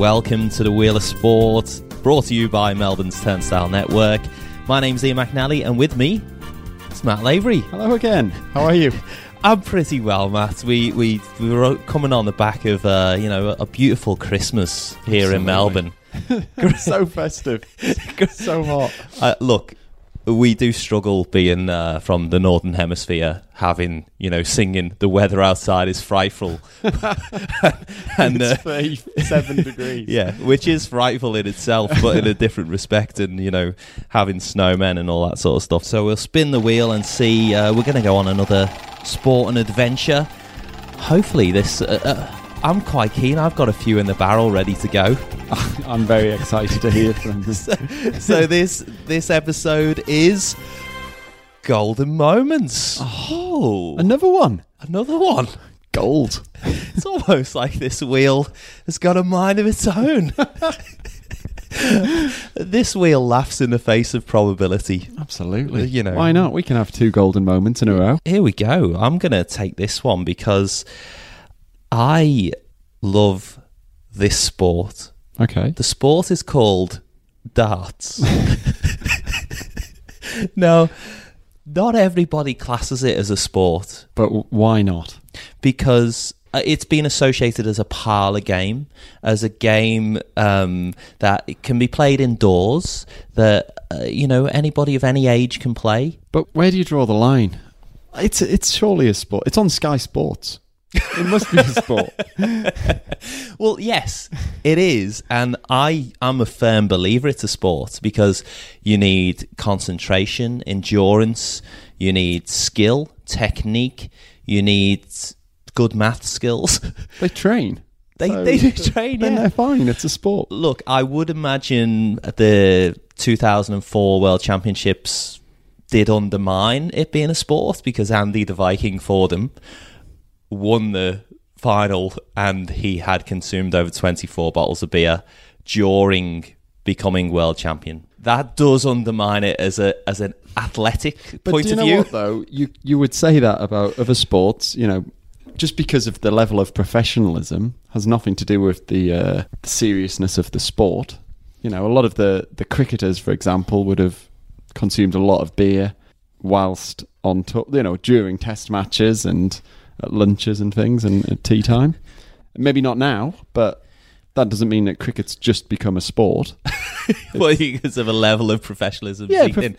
Welcome to the Wheel of Sport, brought to you by Melbourne's Turnstile Network. My name's Ian McNally, and with me, it's Matt Lavery. Hello again. How are you? I'm pretty well, Matt. We we, we were coming on the back of uh, you know a beautiful Christmas here in Melbourne. so festive. so hot. Uh, look, we do struggle being uh, from the northern hemisphere, having you know singing the weather outside is frightful, and uh, 37 degrees. yeah, which is frightful in itself, but in a different respect, and you know having snowmen and all that sort of stuff. So we'll spin the wheel and see. Uh, we're going to go on another sport and adventure. Hopefully, this. Uh, uh, I'm quite keen. I've got a few in the barrel ready to go. I'm very excited to hear from this. so this this episode is golden moments. Oh. oh, Another one. another one. Gold. It's almost like this wheel has got a mind of its own. this wheel laughs in the face of probability. Absolutely. You know. Why not? We can have two golden moments in a row. Here we go. I'm going to take this one because I love this sport. Okay. The sport is called darts. now, not everybody classes it as a sport But why not? because uh, it's been associated as a parlor game, as a game um, that can be played indoors, that uh, you know anybody of any age can play. But where do you draw the line? It's it's surely a sport. It's on Sky Sports. It must be a sport. Well, yes, it is, and I am a firm believer it's a sport because you need concentration, endurance, you need skill, technique, you need good math skills. They train. they So they do train, Then yeah. they're fine. It's a sport. Look, I would imagine the 2004 World Championships did undermine it being a sport because Andy the Viking Fordham won the final and he had consumed over 24 bottles of beer during becoming world champion. That does undermine it as a as an athletic But point do you of know view. what though? You you would say that about other sports, you know, just because of the level of professionalism has nothing to do with the, uh, the seriousness of the sport. You know, a lot of the the cricketers, for example, would have consumed a lot of beer whilst on tour, you know, during test matches and at lunches and things and at tea time. Maybe not now, but that doesn't mean that cricket's just become a sport. Well, because of a level of professionalism. Yeah, prof- in.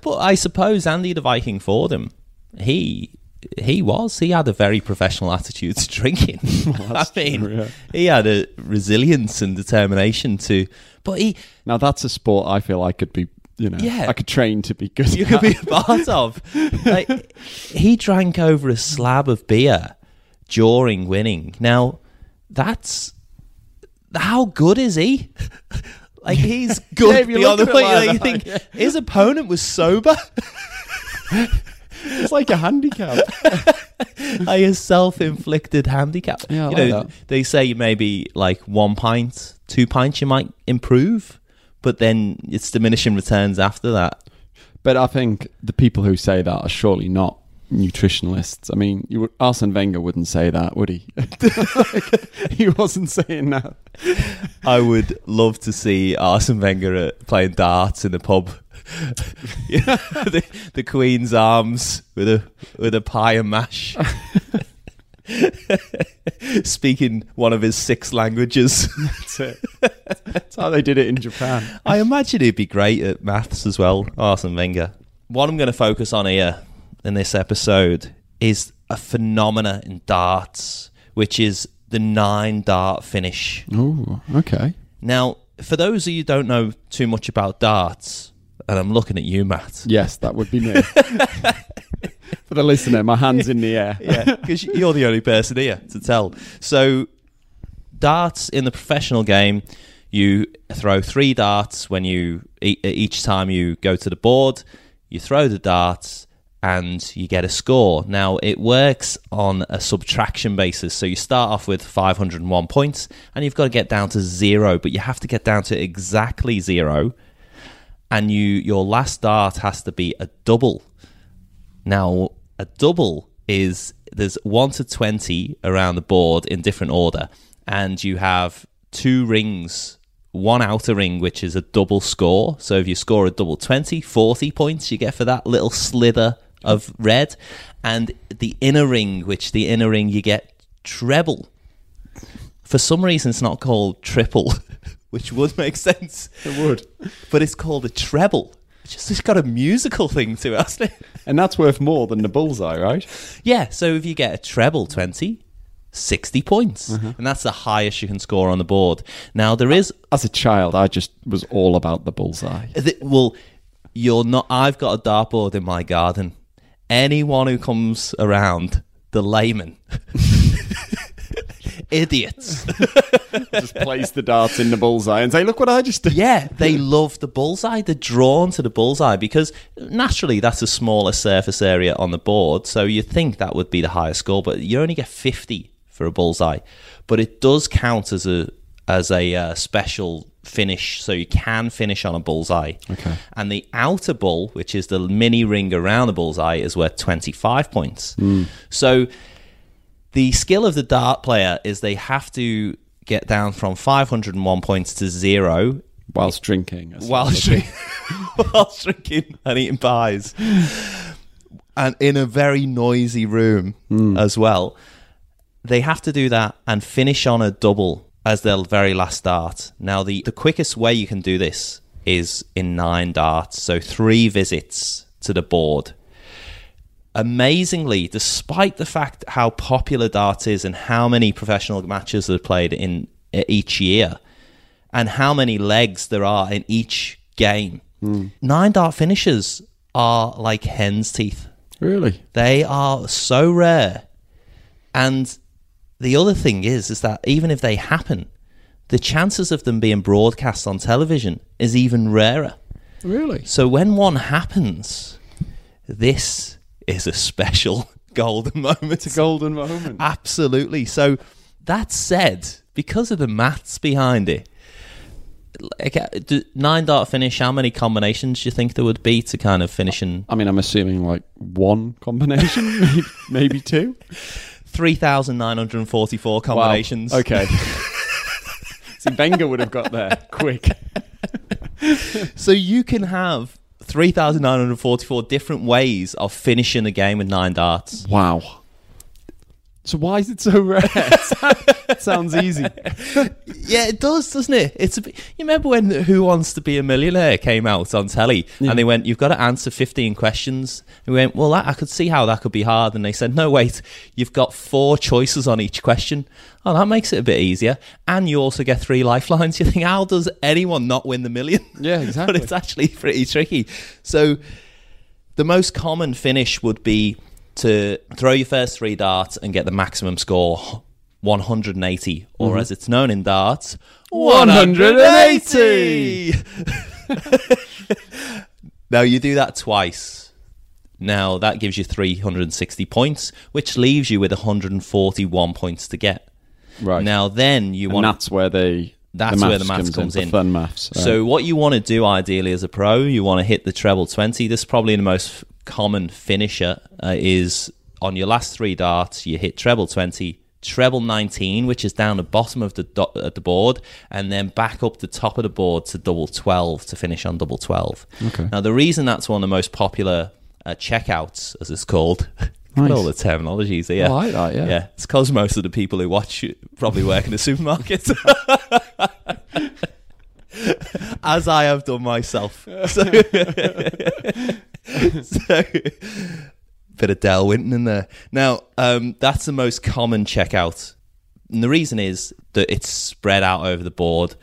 but I suppose Andy the Viking Fordham, he he was he had a very professional attitude to drinking. I mean, true, yeah. he had a resilience and determination to. But he, Now that's a sport I feel I could be, you know, Yeah. I could train to be good. you could be a part of. Like, he drank over a slab of beer during winning. Now, that's how good is he? Like he's good you beyond the point. like you think his opponent was sober. It's like a handicap. like a self-inflicted handicap. Yeah, I you like know, that. they say maybe like one pint, two pints, you might improve, but then it's diminishing returns after that. But I think the people who say that are surely not nutritionalists. I mean, you would, Arsene Wenger wouldn't say that, would he? Like, he wasn't saying that. I would love to see Arsene Wenger playing darts in the pub. The, the Queen's Arms with a with a pie and mash. Speaking one of his six languages. That's it. That's how they did it in Japan. I imagine he'd be great at maths as well, Arsene Wenger. What I'm going to focus on here in this episode is a phenomena in darts, which is the nine dart finish. Oh, okay. Now, for those of you who don't know too much about darts, and I'm looking at you, Matt. Yes, that would be me. For the listener, my hands in the air. Yeah, because you're the only person here to tell. So, darts in the professional game, you throw three darts when you each time you go to the board. You throw the darts and you get a score. Now, it works on a subtraction basis. So, you start off with 501 points and you've got to get down to zero, but you have to get down to exactly zero. And you your last dart has to be a double. Now, a double is there's 1 to 20 around the board in different order, and you have two rings. One outer ring, which is a double score. So if you score a double 20, 40 points you get for that little slither of red. And the inner ring, which the inner ring you get treble. For some reason, it's not called triple, which would make sense. It would. But it's called a treble. It's just it's got a musical thing to it, hasn't it? And that's worth more than the bullseye, right? Yeah, so if you get a treble 20, 60 points. Mm-hmm. And that's the highest you can score on the board. Now, there is. As a child, I just was all about the bullseye. Uh, th- Well, you're not. I've got a dartboard in my garden. Anyone who comes around, the layman, idiots. just place the darts in the bullseye and say, "Look what I just did." Yeah, they love the bullseye. They're drawn to the bullseye because naturally that's a smaller surface area on the board. So you think that would be the highest score, but you only get 50 for a bullseye. But it does count as a as a uh, special finish, so you can finish on a bullseye. Okay. And the outer bull, which is the mini ring around the bullseye, is worth 25 points. So the skill of the dart player is they have to get down from 501 points to zero Whilst drinking. well. drink, while drinking and eating pies, and in a very noisy room hmm. as well. They have to do that and finish on a double as their very last dart. Now, the, the quickest way you can do this is in nine darts, so three visits to the board. Amazingly, despite the fact how popular dart is and how many professional matches are played in uh, each year, and how many legs there are in each game. Nine dart finishes are like hen's teeth. Really? They are so rare. And the other thing is is that even if they happen, the chances of them being broadcast on television is even rarer. Really? So when one happens, this is a special golden moment. It's a golden moment. Absolutely. So that said, because of the maths behind it, like, uh, nine dart finish. How many combinations do you think there would be to kind of finish in I mean, I'm assuming like one combination, maybe, maybe two. three thousand nine hundred and forty-four combinations? Wow. Okay. See, Wenger would have got there quick. So you can have three thousand nine hundred forty-four different ways of finishing a game with nine darts. Wow. So why is it so rare? it sounds easy. Yeah, it does, doesn't it? It's a bit, you remember when Who Wants to Be a Millionaire came out on telly, Yeah. and they went, "You've got to answer fifteen questions." And we went, "Well, that, I could see how that could be hard." And they said, "No, wait, you've got four choices on each question. Oh, that makes it a bit easier, and you also get three lifelines." You think, how does anyone not win the million? Yeah, exactly. but it's actually pretty tricky. So, the most common finish would be to throw your first three darts and get the maximum score 180 or mm-hmm. as it's known in darts 180 now you do that twice now that gives you 360 points which leaves you with 141 points to get Right. now then you and want that's where they. That's where the maths comes the in. fun maths. So what you want to do ideally as a pro, you want to hit the treble 20. This is probably the most common finisher uh, is on your last three darts, you hit treble 20, treble 19, which is down the bottom of the do- at the board, and then back up the top of the board to double 12 to finish on double 12. Okay. Now the reason that's one of the most popular uh, checkouts, as it's called, Nice. all the terminologies here. I like that, yeah. Yeah, it's because most of the people who watch probably work in a supermarket. As I have done myself. So, so bit of Dale Winton in there. Now, um, that's the most common checkout. And the reason is that it's spread out over the board.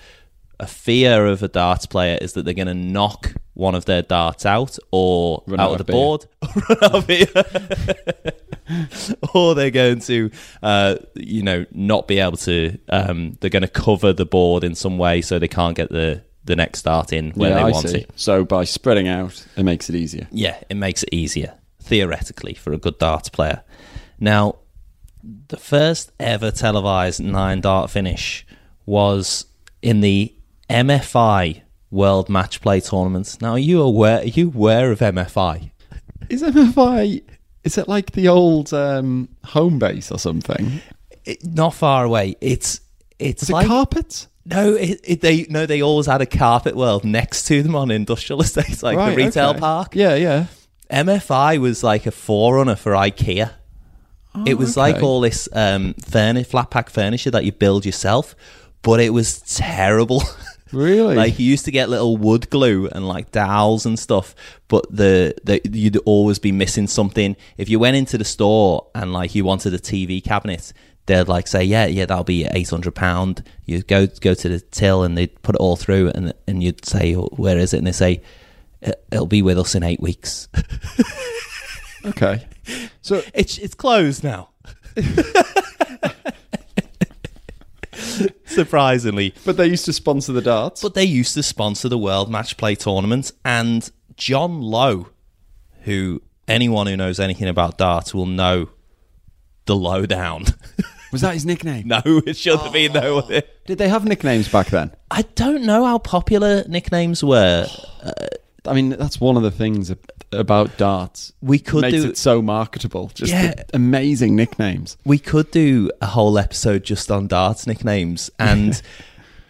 A fear of a darts player is that they're going to knock one of their darts out or Run out, out of the beer. board, or run of beer. or they're going to, uh, you know, not be able to. Um, they're going to cover the board in some way so they can't get the the next dart in where yeah, they I want see. it. So by spreading out, it makes it easier. Yeah, it makes it easier theoretically for a good darts player. Now, the first ever televised nine dart finish was in the MFI World Match Play tournaments. Now, are you aware? Are you aware of MFI? Is MFI? Is it like the old um, Homebase or something? It, not far away. It's it's Is it carpet? No, it, it, they no, they always had a carpet world next to them on industrial estates, like Right, the retail okay. park. Yeah, yeah. MFI was like a forerunner for IKEA. it was like Oh, all this um, furni- flat pack furniture that you build yourself, but it was terrible. Really? like you used to get little wood glue and like dowels and stuff, but the, the you'd always be missing something. If you went into the store and like you wanted a TV cabinet, they'd like say, "Yeah, yeah, that'll be eight hundred pound." You go go to the till and they'd put it all through, and and you'd say, "Oh, "Where is it?" And they say, "It- "It'll be with us in eight weeks." Okay. So It's it's closed now. Surprisingly, but they used to sponsor the darts. but they used to sponsor the World Match Play tournament, and John Lowe, who anyone who knows anything about darts will know, the lowdown. was that his nickname? no, it shouldn't have been no. Oh. Did they have nicknames back then? I don't know how popular nicknames were. I mean, that's one of the things ab- about darts. We could makes do it so marketable. Just Yeah. amazing nicknames. we could do a whole episode just on darts nicknames and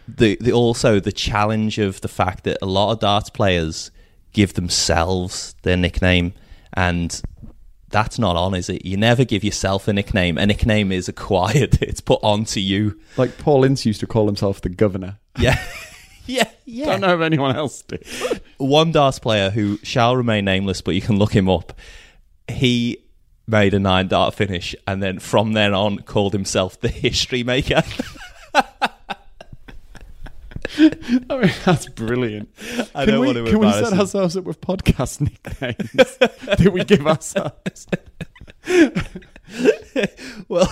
the, the also the challenge of the fact that a lot of darts players give themselves their nickname and that's not on is it you never give yourself a nickname a nickname is acquired it's put onto you Like Paul Ince used to call himself the governor. yeah yeah yeah Don't know if anyone else did. one darts player who shall remain nameless, but you can look him up. He made a nine dart finish, and then from then on called himself the history maker. I mean, that's brilliant. I can don't we, want to can we set him. ourselves up with podcast nicknames that we give ourselves? well,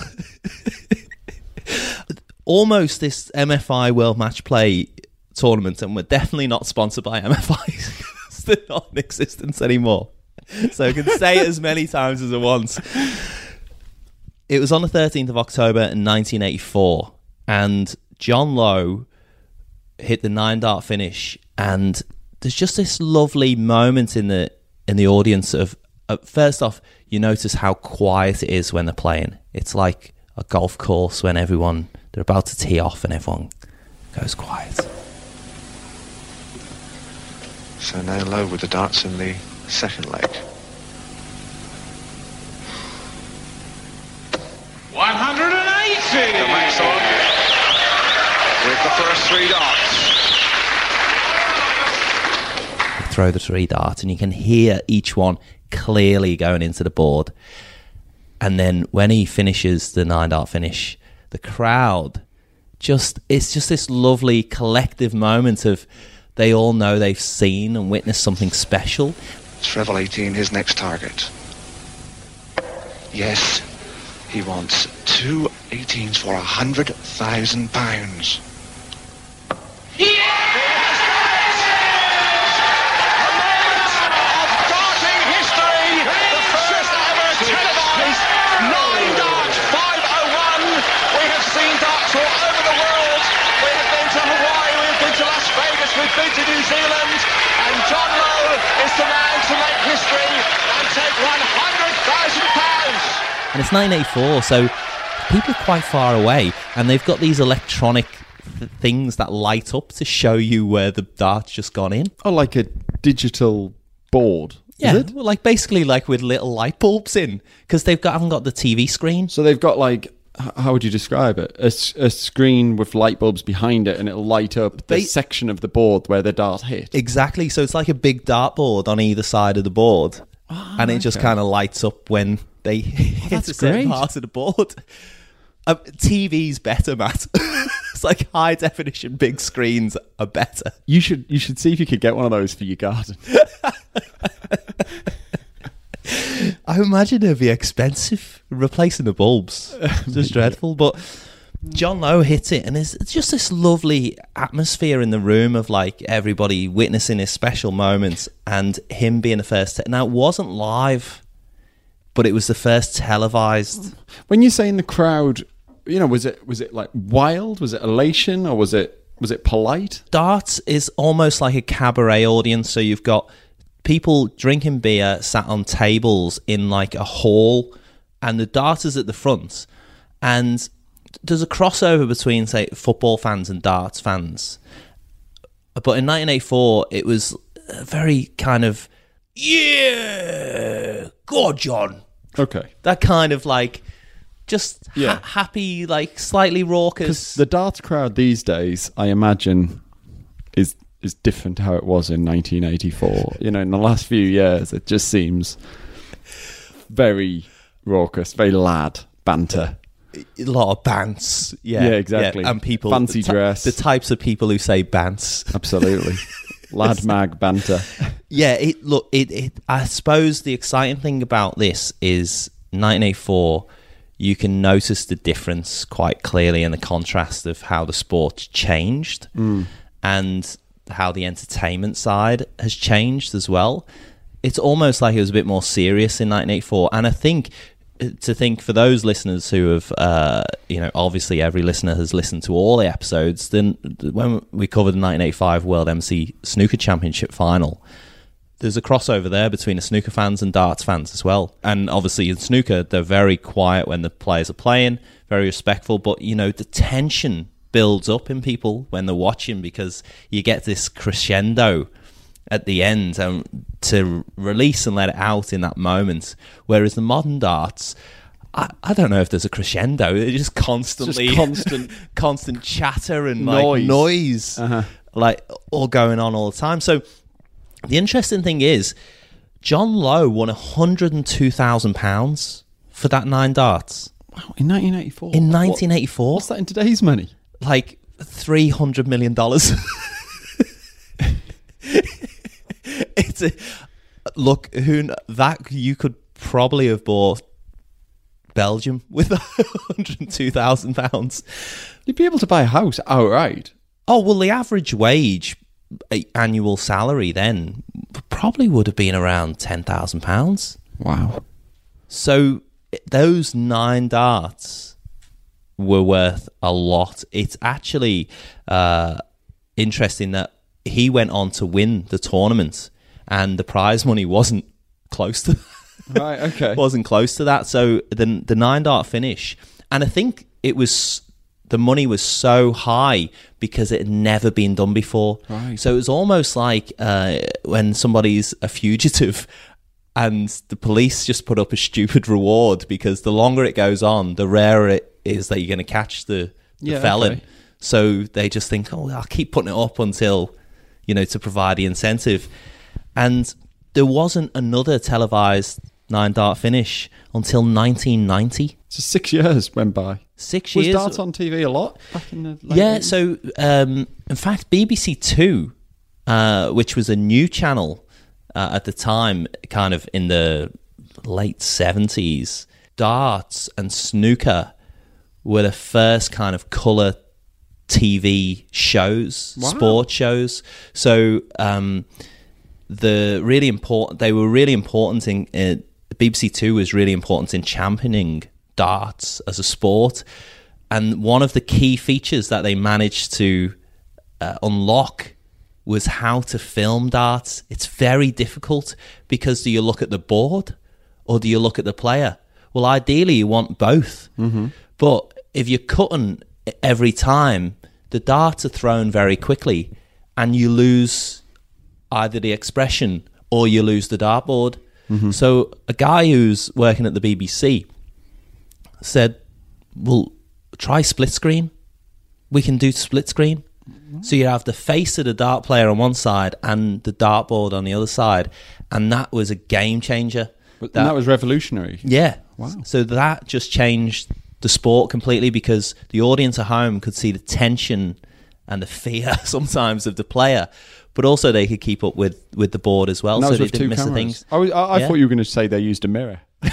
almost this MFI World Match Play tournament, and we're definitely not sponsored by MFI. They're not in existence anymore. So I can say it as many times as I want. It was on the 13th of October in 1984, and John Lowe hit the nine dart finish, and there's just this lovely moment in the in the audience of uh, first off, you notice how quiet it is when they're playing. It's like a golf course when everyone they're about to tee off and everyone goes quiet. So now Lowe with the darts in the second leg. 180! The max on with the first three darts. throw the three darts and you can hear each one clearly going into the board. And then when he finishes the nine dart finish, the crowd just it's just this lovely collective moment of they all know they've seen and witnessed something special. Treble 18 his next target. Yes, he wants two 18s for a hundred thousand pounds. of darting history, the first ever televised nine darts 501. We have seen darts all over the world. We have been to Hawaii, we have been to Las Vegas, to New Zealand, and John Lowe is the man to make history and take 100,000 pounds. And it's 1984, so people are quite far away and they've got these electronic th- things that light up to show you where the dart's just gone in. Oh, like a digital board. Yeah, Is it? well, like basically like with little light bulbs in because they've got haven't got the TV screen. So they've got like, h- how would you describe it? A screen with light bulbs behind it, and it'll light up the They- section of the board where the dart hit. Exactly. So it's like a big dartboard on either side of the board, and it just kind of lights up when they hit that's a certain part of the board. Um, TV's better, Matt. it's like high definition big screens are better. You should you should see if you could get one of those for your garden. I imagine it'd be expensive replacing the bulbs. It's just dreadful. But John Lowe hits it, and there's it's just this lovely atmosphere in the room of like everybody witnessing his special moments and him being the first. Te- now, it wasn't live, but it was the first televised. when you say in the crowd, you know, was it was it like wild? Was it elation, or was it was it polite? Darts is almost like a cabaret audience. So you've got people drinking beer sat on tables in like a hall, and the darters at the front. And there's a crossover between say football fans and darts fans. But in 1984, it was a very kind of yeah, God, John. Okay. That kind of like just ha- Yeah. happy, like slightly raucous. The darts crowd these days, I imagine, is is different to how it was in 1984. You know, in the last few years, it just seems very raucous, very lad banter. a lot of bants. Yeah, Yeah, exactly. And people Fancy the dress. The types of people who say bants. Absolutely, lad mag banter. Yeah, it look it, it I suppose the exciting thing about this is 1984 you can notice the difference quite clearly in the contrast of how the sport changed mm. and how the entertainment side has changed as well. It's almost like it was a bit more serious in 1984 and I think uh, to think for those listeners who have uh, you know obviously every listener has listened to all the episodes then when we covered the 1985 World Embassy Snooker Championship final there's a crossover there between the snooker fans and darts fans as well. And obviously in snooker, they're very quiet when the players are playing, very respectful. But you know, the tension builds up in people when they're watching because you get this crescendo at the end and to release and let it out in that moment. Whereas the modern darts. I, I don't know if there's a crescendo. It's just constantly constant- constant chatter and Noise. like noise, Uh-huh. like all going on all the time. So the interesting thing is, John Lowe won hundred and two thousand pounds for that nine darts Wow, in 1984. in What- nineteen eighty four. What's that in today's money? Like three hundred million dollars. it's a look. Who that you could probably have bought Belgium with hundred and two thousand pounds. You'd be able to buy a house outright. Oh well, the average wage annual salary then probably would have been around ten thousand pounds. Wow. So those nine darts were worth a lot. It's actually uh, interesting that he went on to win the tournament, and the prize money wasn't close to Right. Okay. wasn't close to that. So the the nine dart finish, and I think it was the money was so high because it had never been done before. Right. So it was almost like uh, when somebody's a fugitive. And the police just put up a stupid reward because the longer it goes on, the rarer it is that you're going to catch the, the Yeah, felon. okay. So they just think, oh, I'll keep putting it up until, you know, to provide the incentive. And there wasn't another televised nine dart finish until 1990. So six years went by. Six Was years. darts on TV a lot back in the late yeah, 80s? so um, in fact, BBC Two, uh, which was a new channel uh, at the time, kind of in the late 70s, darts and snooker were the first kind of colour TV shows, Wow. sport shows. So um, the really important, they were really important in uh, BBC Two was really important in championing darts as a sport, and one of the key features that they managed to uh, unlock was how to film darts. It's very difficult because do you look at the board or do you look at the player? Well, ideally, you want both. But if you're cutting every time, the darts are thrown very quickly and you lose either the expression or you lose the dartboard. Mm-hmm. So, a guy who's working at the BBC said, Well, try split screen. We can do split screen. So you have the face of the dart player on one side and the dartboard on the other side, and that was a game changer. But and that was revolutionary. yeah. Wow. So that just changed the sport completely because the audience at home could see the tension and the fear sometimes of the player, but also they could keep up with with the board as well, so they didn't miss the things. I, was, I, I Yeah. thought you were going to say they used a mirror.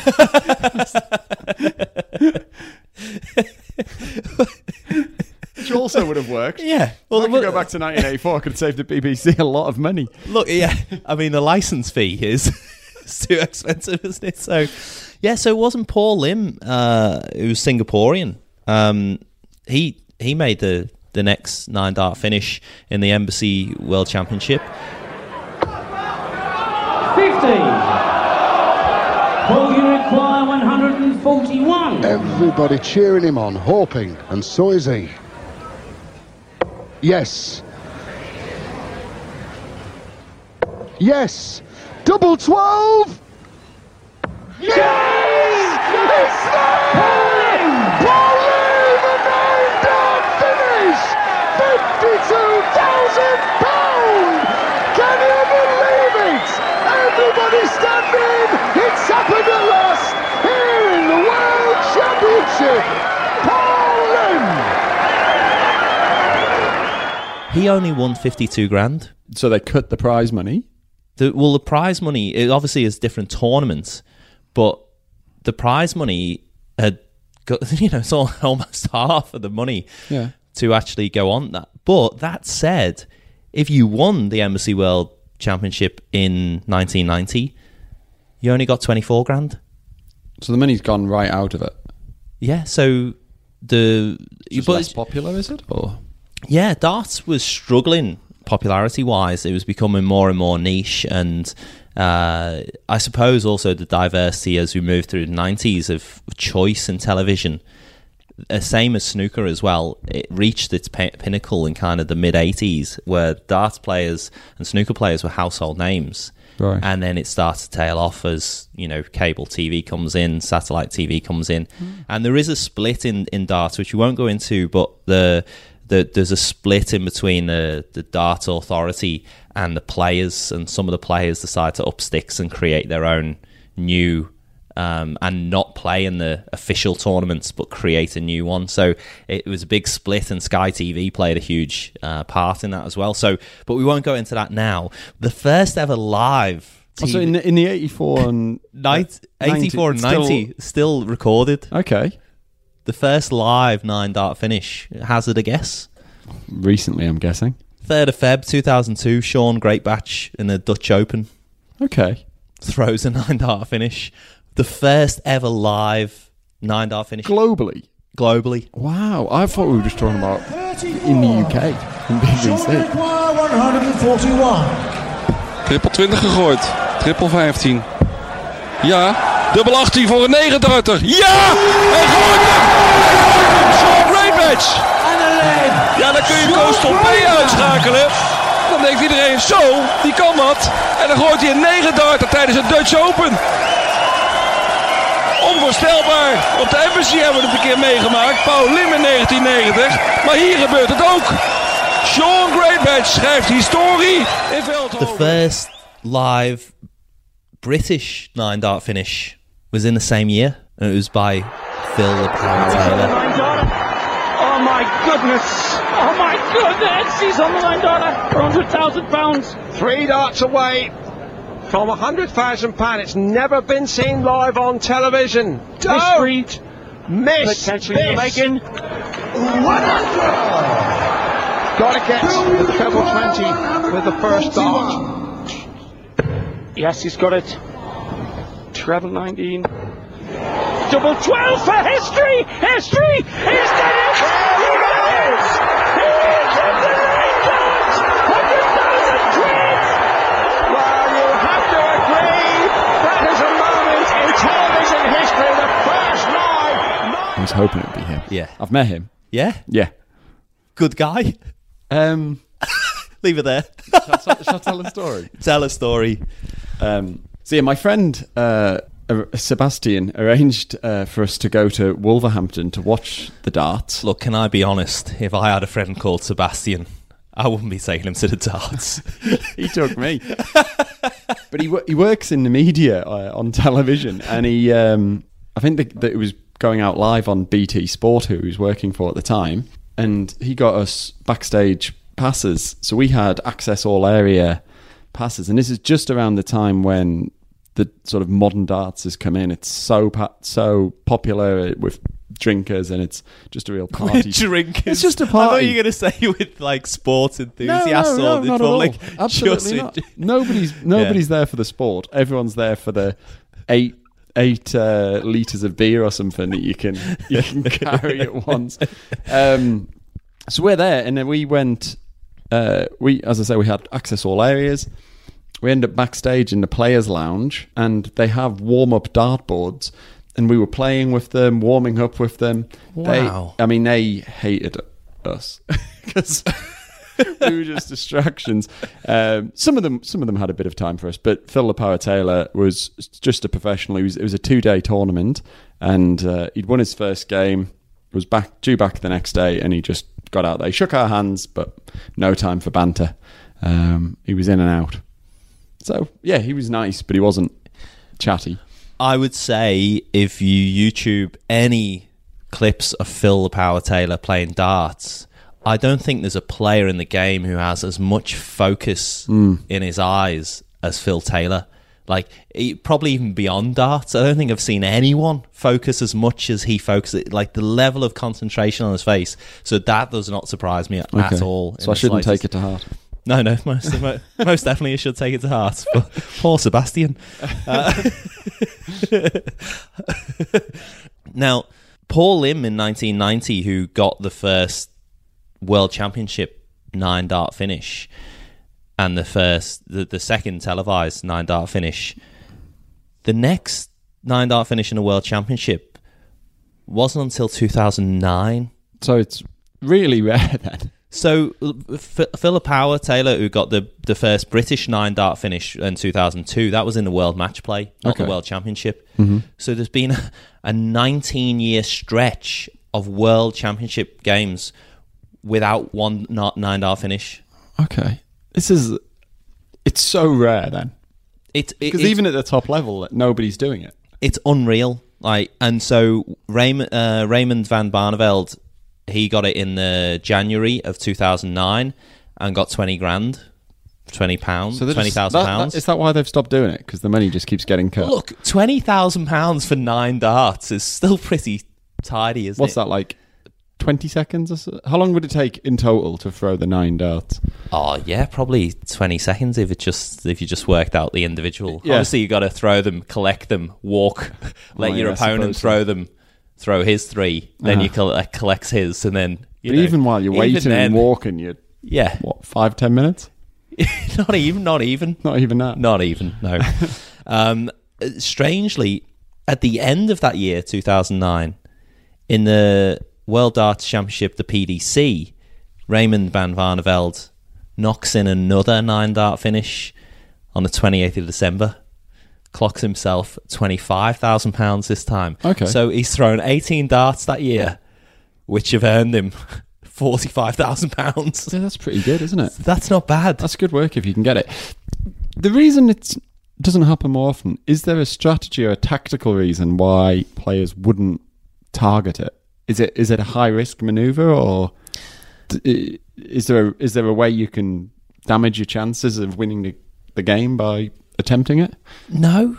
Which also would have worked. Yeah. Well, Well, I could go back to 1984. I could save the BBC a lot of money. Look, yeah. I mean, the license fee is too expensive, isn't it? So, yeah. So it wasn't Paul Lim, uh, who was Singaporean. Um, he he made the the next nine dart finish in the Embassy World Championship. 50. Paul, you require 141. Everybody cheering him on, hoping, and so is he. Yes. Yes. Double 12. Yes! It's there! Paul Lim, the nine-dart finish! £52,000! Can you believe it? Everybody standing! It's happened at last! Here in the World Championship! Paul He only won 52 grand. So they cut the prize money. The, well, the prize money, it obviously is different tournaments, but the prize money had got, you know, it's all, almost half of the money Yeah. to actually go on that. But that said, if you won the Embassy World Championship in 1990, you only got 24 grand. So the money's gone right out of it. Yeah, so the Just but less it's- popular, is it? Or yeah, darts was struggling popularity wise. It was becoming more and more niche, and uh, I suppose also the diversity as we move through the nineties of choice in television. Uh, same as snooker as well. It reached its pi- pinnacle in kind of the mid '80s, where darts players and snooker players were household names. Right. And then it starts to tail off as you know cable TV comes in, satellite TV comes in, and there is a split in in darts which we won't go into, but the the, there's a split in between the, the dart authority and the players, and some of the players decide to up sticks and create their own new um, and not play in the official tournaments, but create a new one. So it was a big split, and Sky TV played a huge uh, part in that as well. So, but we won't go into that now. The first ever live. Oh, so in the, in the 84 and Night, 84 and still- 90 still recorded. Okay. The first live nine dart finish. Hazard a guess. Recently, I'm guessing. 3rd of Feb 2002, Shaun Greatbatch in the Dutch Open Okay. throws a nine dart finish. The first ever live nine dart finish Globally. globally. Wow. I thought we were just talking about in the UK, in BBC. 141. Triple 20 gegooid. Triple 15. Ja. Dubbel 18 voor een 39. Ja! Hij gooit hem! Sean. Ja, dan kun je Koos tot B uitschakelen. Dan denkt iedereen, zo, die kan wat. En dan gooit hij een 39 tijdens het Dutch Open. Onvoorstelbaar. Op de Embassy hebben we het een keer meegemaakt. Paul Lim in 1990. Maar hier gebeurt het ook. Sean Graybatch schrijft historie in The Veldhoven. first live British nine dart finish was in the same year. And it was by Phil the Power Taylor. Oh my goodness. Oh my goodness. He's on the nine darter for 100,000 pounds. Three darts away from a hundred thousand pound. It's never been seen live on television. History Miss. potentially in the miss. making. Got to get to the treble twenty with the first dart. Yes, he's got it. Treble 19. Double 12 for history! History! He's done it! He is! He is in the nine 100,000 quid! Well, you have to agree that is a moment in television history. The first live. I was hoping it would be him. Yeah. I've met him. Yeah? Yeah. Good guy. Um, Leave it there. shall, I- shall I tell a story? Tell a story. Um, so yeah, my friend uh, uh, Sebastian arranged uh, for us to go to Wolverhampton to watch the darts. Look, can I be honest? If I had a friend called Sebastian, I wouldn't be taking him to the darts. he took me. but he he works in the media uh, on television, and he um, I think that, that it was going out live on BT Sport, who he was working for at the time, and he got us backstage passes, so we had access all area passes, and this is just around the time when the sort of modern darts has come in. It's so pa- so popular with drinkers, and it's just a real party. Drinkers. It's just a I thought party. you were going to say with like sports No, enthusiasts no, or no, the not at all. public. Absolutely not. Nobody's nobody's there for the sport. Everyone's there for the eight eight uh, liters of beer or something that you can you can carry at once. Um, so we're there, and then we went. Uh, we, as I say, we had access all areas. We end up backstage in the players' lounge, and they have warm up dartboards and we were playing with them, warming up with them. Wow. They, I mean, they hated us because we were just distractions. Um, some of them, some of them had a bit of time for us, but Phil the Power Taylor was just a professional. He was, it was a two-day tournament, and uh, he'd won his first game. Was back due back the next day, and he just got out there. He shook our hands, but no time for banter. Um, he was in and out. So yeah, he was nice, but he wasn't chatty. I would say if you YouTube any clips of Phil the Power Taylor playing darts, I don't think there's a player in the game who has as much focus mm. in his eyes as Phil Taylor. Like probably even beyond darts, I don't think I've seen anyone focus as much as he focuses. Like the level of concentration on his face. So that does not surprise me at Okay. all. So I shouldn't take it to heart. No, no, most mo- most definitely you should take it to heart. But poor Sebastian. Uh, now, Paul Lim in 1990, who got the first World Championship nine dart finish and the first, the, the second televised nine dart finish, the next nine dart finish in a World Championship wasn't until 2009. So it's really rare then. So F- Philip Power Taylor, who got the the first British nine dart finish in 2002, that was in the World Match Play, not Okay. the World Championship. So there's been a, a 19 year stretch of World Championship games without one nine dart finish. Okay, this is it's so rare then It, it, because it's- even at the top level, nobody's doing it. it's unreal. Like, and so Raymond uh, Raymond van Barneveld, he got it in the January of 2009 and got 20 grand, 20 pounds, just- 20,000 that- pounds. that- Is that why they've stopped doing it? Because the money just keeps getting cut. Look, twenty thousand pounds for nine darts is still pretty tidy, isn't What's it? that like? Twenty seconds or so? How long would it take in total to throw the nine darts? Oh yeah, probably twenty seconds if it just if you just worked out the individual. Yeah. Obviously, you got to throw them, collect them, walk, let Oh, your yeah, opponent suppose so. throw them, throw his three, then you collect, collects his, and then. You But know, even while you're even waiting then- and walking, you're yeah, what five ten minutes? not even, not even. Not even that. Not even, no. um, uh, strangely, at the end of that year, 2009, in the World Darts Championship, the PDC, Raymond van Barneveld knocks in another nine dart finish on the 28th of December. Clocks himself £25,000 this time. Okay. So he's thrown 18 darts that year, which have earned him £45,000. Yeah, that's pretty good, isn't it? That's not bad. That's good work if you can get it. The reason it doesn't happen more often is there a strategy or a tactical reason why players wouldn't target it? Is it is it a high risk maneuver or is there a, is there a way you can damage your chances of winning the, the game by attempting it? No.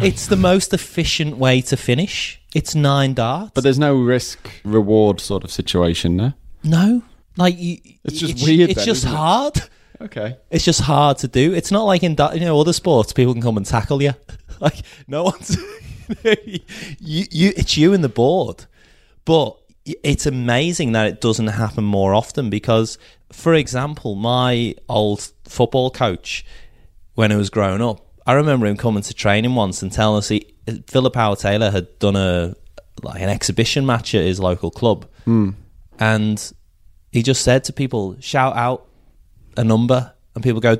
It's the most efficient way to finish. It's nine darts. But there's no risk reward sort of situation there. no. Like you, It's just weird It's then, just isn't it? hard. Okay. It's just hard to do. It's not like in da- you know other sports, people can come and tackle you. like no one's you, you. It's you and the board. But it's amazing that it doesn't happen more often because, for example, my old football coach, when I was growing up, I remember him coming to training once and telling us he, Philip Howard Taylor had done a like an exhibition match at his local club, hmm. and he just said to people, "Shout out a number," and people go,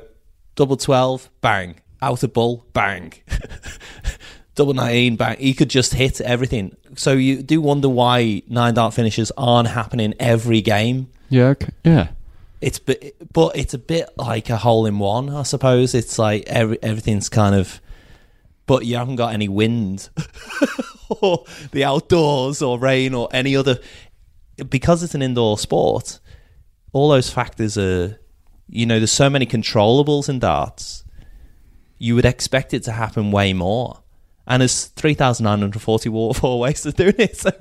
"Double twelve, bang! Out a bull, bang!" Double 19, bang. He could just hit everything. So you do wonder why nine dart finishes aren't happening every game. Yeah. Okay. Yeah. It's bi- but it's a bit like a hole in one, I suppose. It's like every, everything's kind of, but you haven't got any wind or the outdoors or rain or any other. Because it's an indoor sport, all those factors are, you know, there's so many controllables in darts. You would expect it to happen way more. And there's 3,944 ways of doing it. So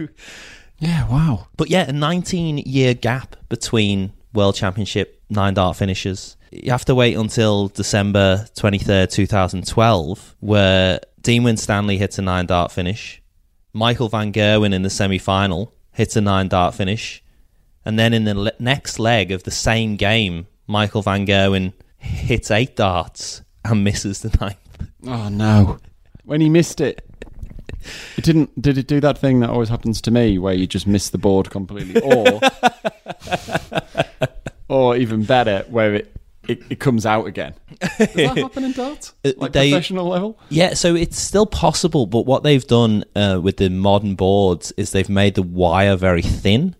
Yeah. Wow. but yeah, a 19 year gap between World Championship nine dart finishes. You have to wait until December 23rd, 2012, where Dean Winstanley hits a nine dart finish. Michael Van Gerwen in the semi final hits a nine dart finish. And then in the le- next leg of the same game, Michael Van Gerwen hits eight darts and misses the ninth. Oh no. When he missed it, It didn't. Did it do that thing that always happens to me, where you just miss the board completely, or, or even better, where it, it, it comes out again? Does that happen in darts? Uh, Like they- professional level? Yeah, so it's still possible, but what they've done uh, with the modern boards is they've made the wire very thin,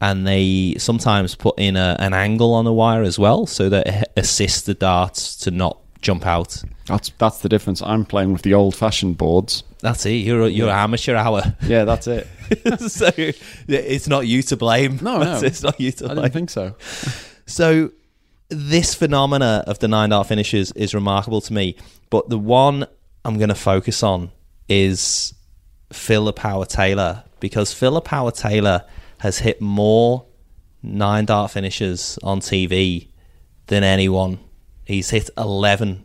and they sometimes put in a, an angle on the wire as well, so that it assists the darts to not jump out. That's that's the difference. I'm playing with the old-fashioned boards. That's it. You're a, you're an amateur hour, Yeah, that's it. so it's not you to blame. No, no. it's not you to I blame. didn't think so. So this phenomena of the nine dart finishes is remarkable to me. But the one I'm going to focus on is Philip Power Taylor because Philip Power Taylor has hit more nine dart finishes on TV than anyone. He's hit 11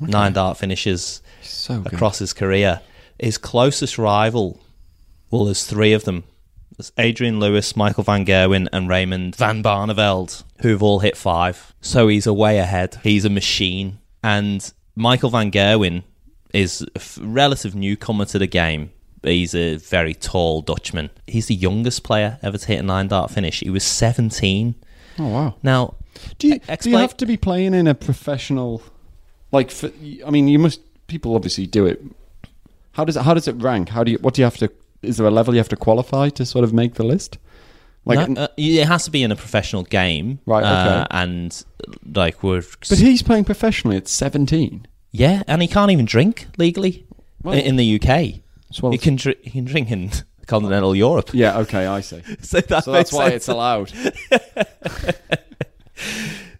nine dart finishes So across his career. His closest rival, well, there's three of them. There's Adrian Lewis, Michael Van Gerwen, and Raymond Van Barneveld, who've all hit five. So he's a way ahead. He's a machine. And Michael Van Gerwen is a f- relative newcomer to the game. He's a very tall Dutchman. He's the youngest player ever to hit a nine dart finish. He was 17. Oh wow. Now, Do you, do you have to be playing in a professional, like? For, I mean, you must. People obviously do it. How does it? How does it rank? How do you? What do you have to? Is there a level you have to qualify to sort of make the list? Like, no, uh, it has to be in a professional game, Right, uh, okay. and like we're, but he's playing professionally at 17. yeah, and he can't even drink legally Well- i- in the UK. Well, he can dr- he can drink in continental Europe. Yeah. Okay. I see. So, that So that's makes why sense. it's allowed.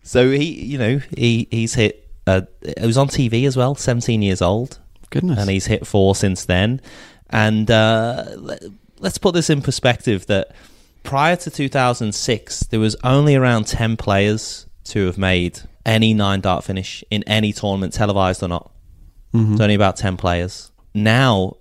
So he, you know, he he's hit. Uh, it was on TV as well. Seventeen years old, Goodness. and he's hit four since then. And uh, let, let's put this in perspective: that prior to 2006, there was only around ten players to have made any nine dart finish in any tournament, televised or not. It's only about ten players. Now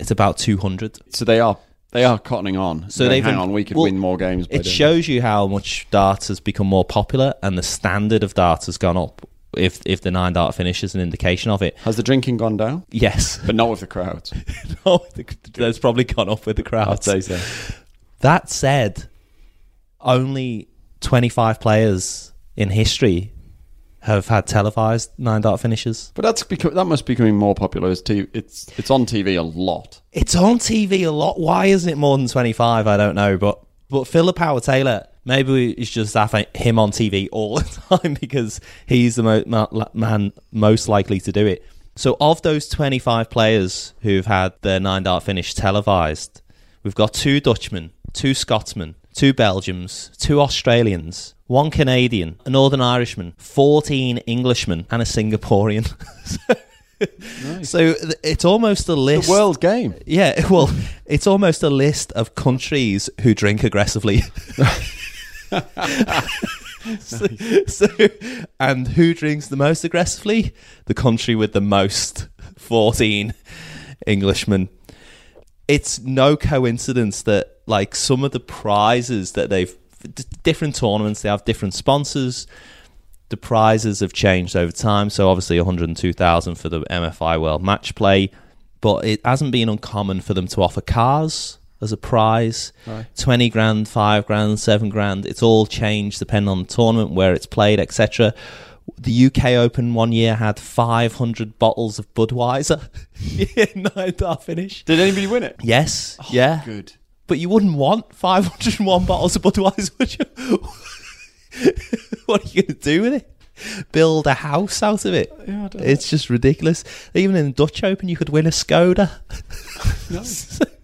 it's about two hundred. so they are. They are cottoning on. So they've hang on. We could well, win more games. It shows you how much darts has become more popular, and the standard of darts has gone up. If if the nine dart finish is an indication of it. Has the drinking gone down? yes, But not with the crowds. no, that's probably gone up with the crowds. I'd say so. That said, only twenty five players in history have had televised nine dart finishes. But that's become, that must be becoming more popular as t- it's it's on TV a lot. It's on TV a lot. Why isn't it more than 25? I don't know. But but Philip Howard Taylor, maybe it's just him on TV all the time because he's the mo- ma- man most likely to do it. So of those 25 players who've had their nine dart finish televised, we've got two Dutchmen, two Scotsmen, two Belgians, two Australians, one Canadian, a Northern Irishman, 14 Englishmen, and a Singaporean. So it's almost a list. The world game. Yeah, well, it's almost a list of countries who drink aggressively. so, so- and who drinks the most aggressively? The country with the most 14 Englishmen. It's no coincidence that, like, some of the prizes that they've. d- Different tournaments, they have different sponsors. The prizes have changed over time. So, obviously, 102,000 for the MFI World Match Play but it hasn't been uncommon for them to offer cars as a prize. Right. 20 grand, 5 grand, 7 grand. It's all changed depending on the tournament, where it's played, etc. The UK Open one year had 500 bottles of Budweiser in nine finish. Did anybody win it? Yes, oh, yeah. Good. But you wouldn't want 501 bottles of Budweiser, would you? what are you going to do with it? Build a house out of it? Yeah, it's just ridiculous. Even in the Dutch Open, you could win a Skoda.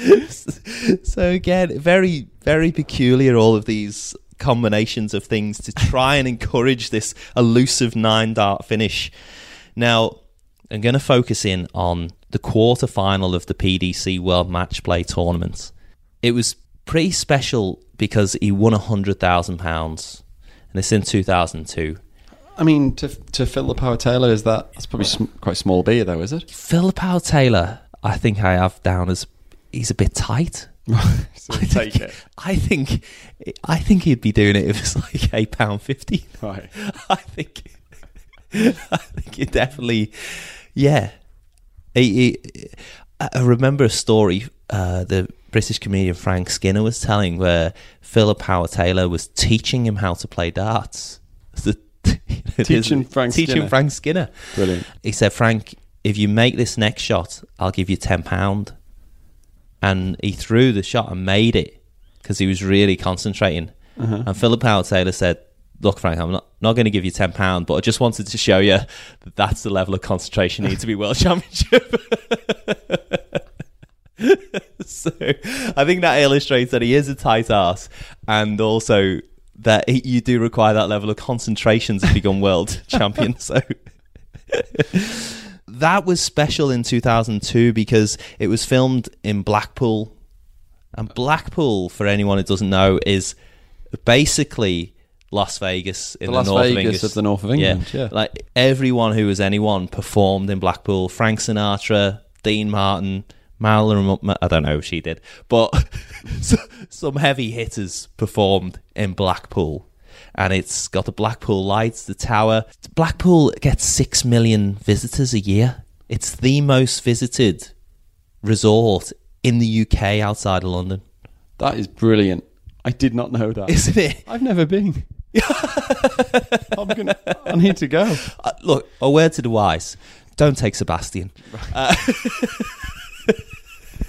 so again, very, very peculiar. All of these combinations of things to try and encourage this elusive nine dart finish. Now, I'm going to focus in on the quarter final of the PDC World Match Play tournament. It was pretty special because he won a hundred thousand pounds, and it's in 2002. I mean, to to Philip Howard Taylor, is that that's probably sm- quite small beer though, is it? Philip Howard Taylor, I think I have down as he's a bit tight. so take it. I think, I think he'd be doing it if it's like eight pound fifty. Right. I think, I think it definitely, yeah. he, he, I I remember a story uh, the British comedian Frank Skinner was telling where Philip Howard Taylor was teaching him how to play darts. The- Teaching Frank teaching Skinner. Frank Skinner. Brilliant. He said, Frank, if you make this next shot, I'll give you ten pound. And he threw the shot and made it because he was really concentrating. Uh-huh. And Philip Howard Taylor said, "Look, Frank, I'm not not going to give you ten pound, but I just wanted to show you that that's the level of concentration you need to be world championship." so I think that illustrates that he is a tight ass, and also that he, you do require that level of concentration to become world champion. So that was special in 2002 because it was filmed in Blackpool, and Blackpool, for anyone who doesn't know, is basically Las Vegas in The the, Las north Vegas of England. of the north of England, yeah. like everyone who was anyone performed in Blackpool. Frank Sinatra, Dean Martin, Marilyn. I don't know if she did, but some heavy hitters performed in Blackpool. And it's got the Blackpool lights, the tower. Blackpool gets six million visitors a year. It's the most visited resort in the UK outside of London, That is brilliant. I did not know that. isn't it? I've never been. I'm gonna. I need to go. Uh, look, a word to the wise: don't take Sebastian.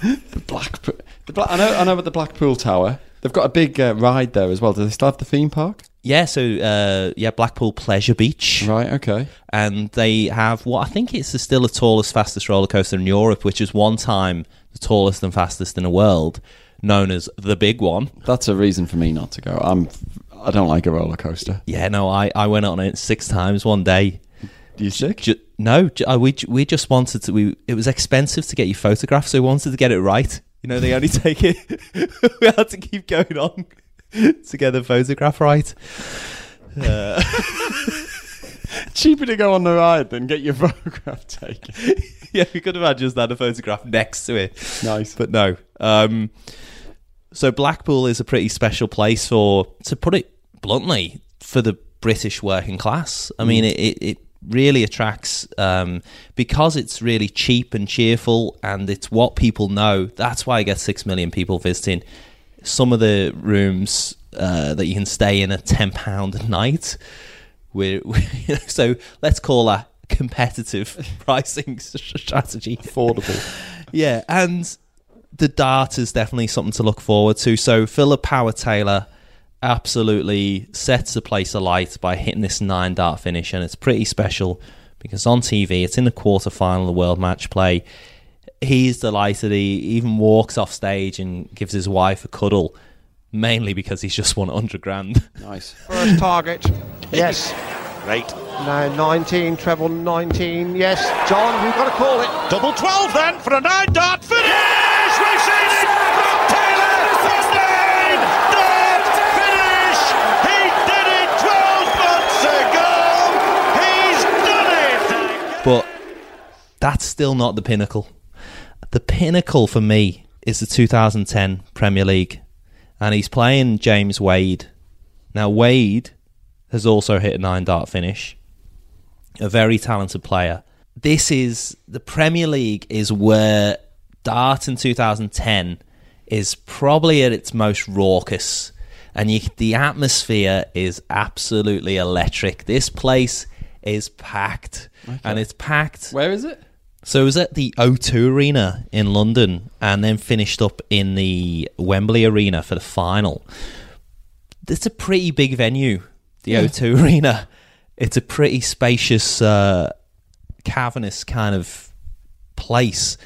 The Blackpool. The Bla- I know. I know about the Blackpool Tower. They've got a big uh, ride there as well. Do they still have the theme park? Yeah, so uh, yeah, Blackpool Pleasure Beach, Right. Okay. and they have what I think it's still the tallest, fastest roller coaster in Europe, which is one time the tallest and fastest in the world, known as the Big One. That's a reason for me not to go. I'm. I don't like a roller coaster. Yeah, no, I, I went on it six times one day. You sick? Ju- no, ju- uh, we we just wanted to. We it was expensive to get you photographed, so we wanted to get it right. You know, they only take it. we had to keep going on to get the photograph right. Uh, Cheaper to go on the ride than get your photograph taken. yeah, we could have had just had a photograph next to it. Nice. but no. Um, so Blackpool is a pretty special place for, to put it bluntly, for the British working class. I mean, it, it, it really attracts um, because it's really cheap and cheerful, and it's what people know. That's why I get six million people visiting. Some of the rooms uh, that you can stay in are ten pound a night. We're, we you know, so let's call that competitive pricing strategy Affordable. yeah, and the dart is definitely something to look forward to. So Philip Power Taylor absolutely sets the place alight by hitting this nine dart finish, and it's pretty special because on TV it's in the quarter final of the World Match Play. He's delighted. He even walks off stage and gives his wife a cuddle, mainly because he's just won 100 grand. Nice. First target. Yes. Great. Now 19, treble 19. Yes. John, you've got to call it. Double 12 then for a nine dart finish. We've that's still not the pinnacle. The pinnacle for me is the 2010 Premier League. And he's playing James Wade. Now, Wade has also hit a nine dart finish. A very talented player. This is the Premier League, is where dart in 2010 is probably at its most raucous. And you, the atmosphere is absolutely electric. This place is packed. And it's packed. Where is it? So it was at the O2 Arena in London and then finished up in the Wembley Arena for the final. It's a pretty big venue, the O2 Arena. It's a pretty spacious, uh, cavernous kind of place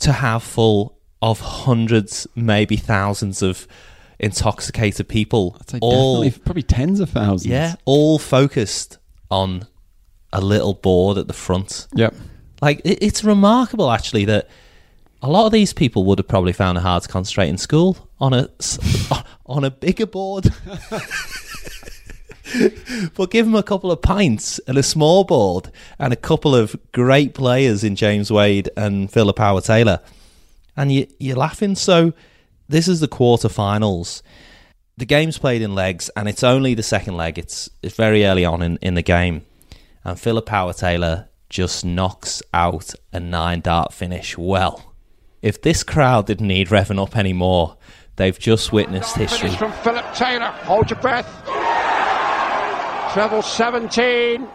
to have full of hundreds, maybe thousands of intoxicated people. I'd say all probably tens of thousands. yeah, all focused on a little board at the front. Yep. Like it, it's remarkable actually that a lot of these people would have probably found it hard to concentrate in school on a on a bigger board. but give them a couple of pints and a small board and a couple of great players in James Wade and Philip Howard Taylor, and you, you're laughing. So this is the quarterfinals. The game's played in legs, and it's only the second leg. It's it's very early on in, in the game, and Philip Howard Taylor just knocks out a nine dart finish. Well, if this crowd didn't need revving up anymore, they've just witnessed history. Finish from Philip Taylor. Hold your breath. Treble 17.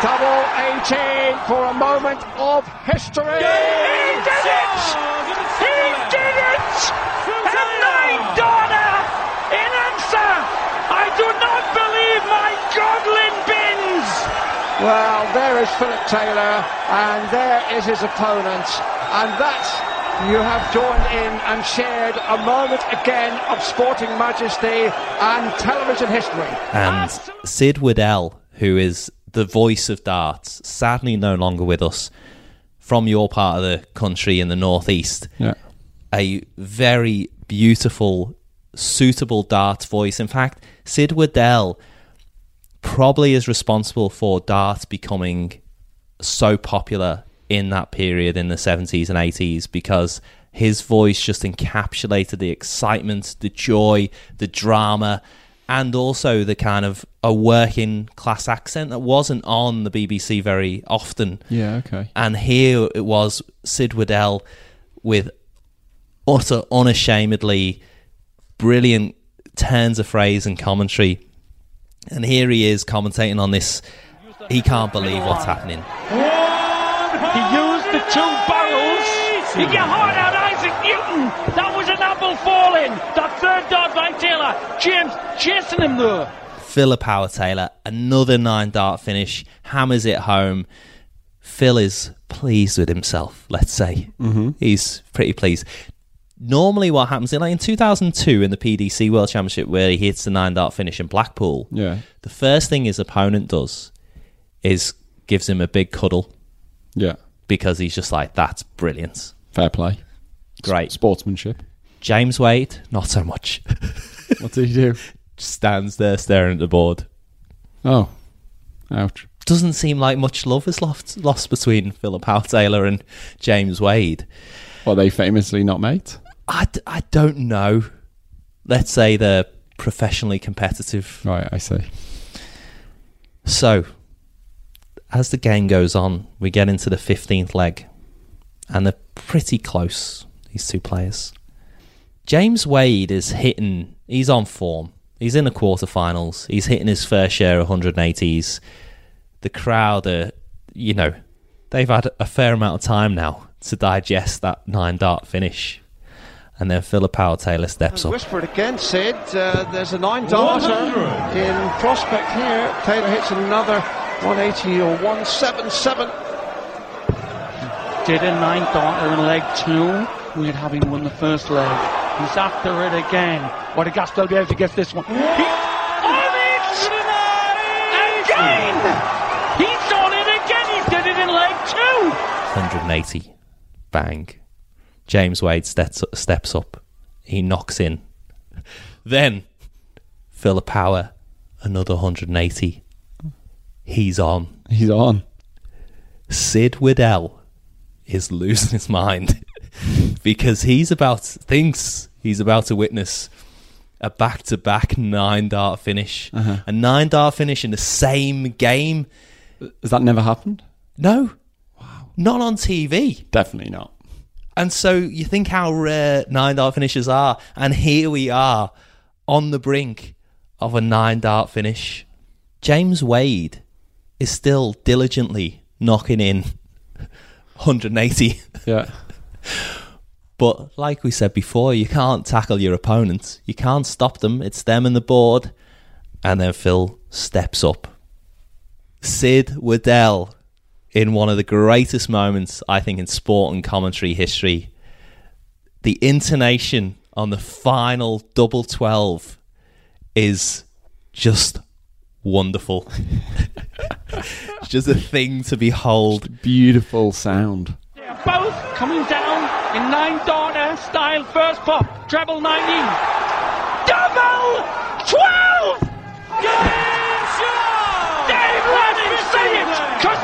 Double 18 for a moment of history. He did it! He did it! A nine-darter in answer! I do not believe my Godlin bins! Well, there is Philip Taylor, and there is his opponent, and that you have joined in and shared a moment again of sporting majesty and television history. And Sid Waddell, who is the voice of darts, sadly no longer with us, from your part of the country in the northeast. Yeah. A very beautiful, suitable darts voice. In fact, Sid Waddell probably is responsible for darts becoming so popular in that period in the 70s and 80s because his voice just encapsulated the excitement, the joy, the drama, and also the kind of a working class accent that wasn't on the BBC very often. Yeah, okay. And here it was Sid Waddell with utter, unashamedly brilliant turns of phrase and commentary. And here he is commentating on this. He can't believe what's happening. He used the two barrels. He got hard out Isaac Newton. That was an apple falling. That third dart by Taylor. James chasing him there. Philip Power Taylor, another nine dart finish, hammers it home. Phil is pleased with himself, let's say. Mm-hmm. He's pretty pleased. Normally, what happens in like in 2002 in the PDC World Championship, where he hits the nine dart finish in Blackpool, Yeah. the first thing his opponent does is gives him a big cuddle Yeah. because he's just like, that's brilliant. Fair play. Great. Sportsmanship. James Wade, not so much. What did he do? Stands there staring at the board. Oh. Ouch. Doesn't seem like much love is lost, lost between Philip Howe Taylor and James Wade. Well, they famously not mates. I, d- I don't know. Let's say they're professionally competitive. Right, I see. So, as the game goes on, we get into the 15th leg, and they're pretty close, these two players. James Wade is hitting, he's on form. He's in the quarterfinals. He's hitting his fair share of 180s. The crowd are, you know, they've had a fair amount of time now to digest that nine dart finish. And then Philip Power Taylor steps up. Whispered again, Sid. Uh, there's a nine darter in prospect here. Taylor hits another 180 or 177. Did a nine darter in leg two. Wade having won the first leg. He's after it again. What a Gaspel be able to get this one. He on it! Again! He's on it again. He did it in leg two. 180. Bang. James Wade steps, steps up. He knocks in. Then, Philip Power, another 180. He's on. He's on. Sid Waddell is losing his mind because he's about thinks he's about to witness a back-to-back nine dart finish, uh-huh. a nine dart finish in the same game. Has that never happened? No, Wow. not on TV. Definitely not. And so you think how rare nine dart finishes are, and here we are on the brink of a nine dart finish. James Wade is still diligently knocking in 180. Yeah. But like we said before, you can't tackle your opponents. You can't stop them. It's them and the board. And then Phil steps up. Sid Waddell, in one of the greatest moments, I think, in sport and commentary history, the intonation on the final double 12 is just wonderful. it's just a thing to behold. Beautiful sound. They're both coming down in nine darter style first pop. Treble 19. Double 12! Dave, let him say it! Cause I'm gobsmacked! I am gobsmacked! Say it,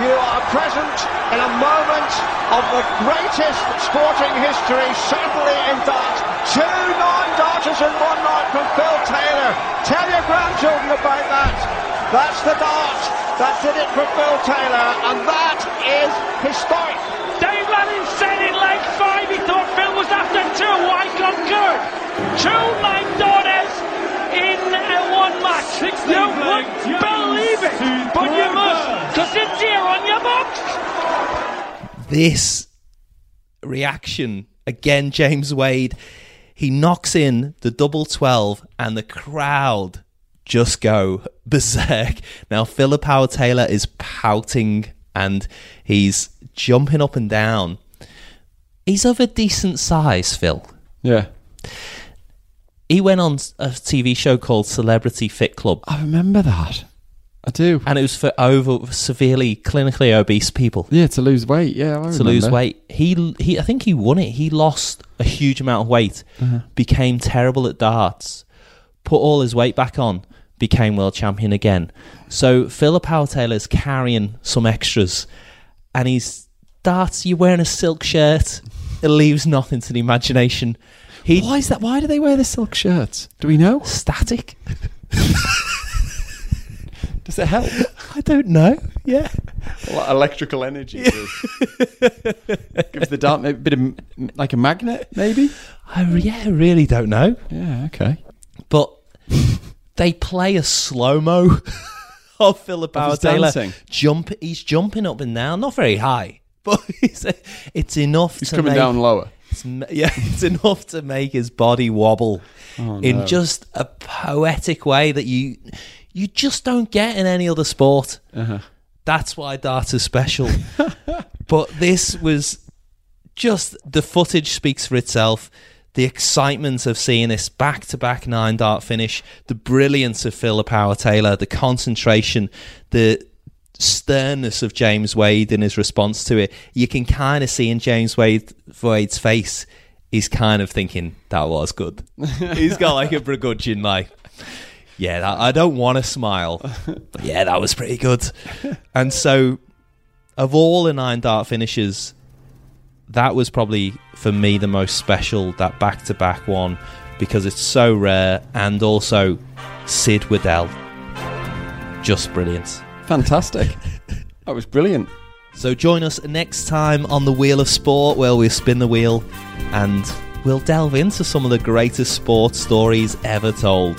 you are present in a moment of the greatest sporting history, certainly in dart. Two nine darters in one night from Phil Taylor. Tell your grandchildren about that. That's the dart that did it for Phil Taylor, and that is historic. Dave Lanning said in leg five he thought Phil was after two. Why concurred? Two nine a one match. You wouldn't believe it, but you must, because it's here on your box. this reaction again, James Wade, he knocks in the double 12 and the crowd just go berserk. Now, Philip Howard Taylor is pouting and he's jumping up and down. He's of a decent size, Phil. Yeah. He went on a TV show called Celebrity Fit Club, I remember that. I do. and it was for over severely clinically obese people. Yeah, to lose weight. Yeah, I to lose remember. weight. He he I think he won it. He lost a huge amount of weight, Uh-huh. became terrible at darts, put all his weight back on, became world champion again. So Philip Howard Taylor's carrying some extras and he's darts, you're wearing a silk shirt. It leaves nothing to the imagination. He Why is that? Why do they wear the silk shirts? Do we know? static. Does it help? I don't know. Yeah. electrical energy. Gives the dart a bit of like a magnet, maybe. I yeah, I really don't know. Yeah. Okay. but they play a slow mo of Philip his Taylor dancing? jump. He's jumping up and down, not very high, but it's, it's enough. He's coming make, down lower. It's yeah, it's enough to make his body wobble Oh, no. in just a poetic way that you you just don't get in any other sport. Uh-huh. That's why darts is special. but this was just the footage speaks for itself. The excitement of seeing this back to back nine dart finish, the brilliance of Philip Power Taylor, the concentration, the sternness of James Wade in his response to it. You can kind of see in James Wade, Wade's face, he's kind of thinking, that was good. he's got like a begrudging, like, yeah, that, I don't want to smile, but yeah, that was pretty good. And so, of all the nine dart finishes, that was probably for me the most special, that back to back one, because it's so rare and also Sid Waddell. Just brilliant. Fantastic. that was brilliant. So join us next time on the Wheel of Sport, where we spin the wheel and we'll delve into some of the greatest sports stories ever told.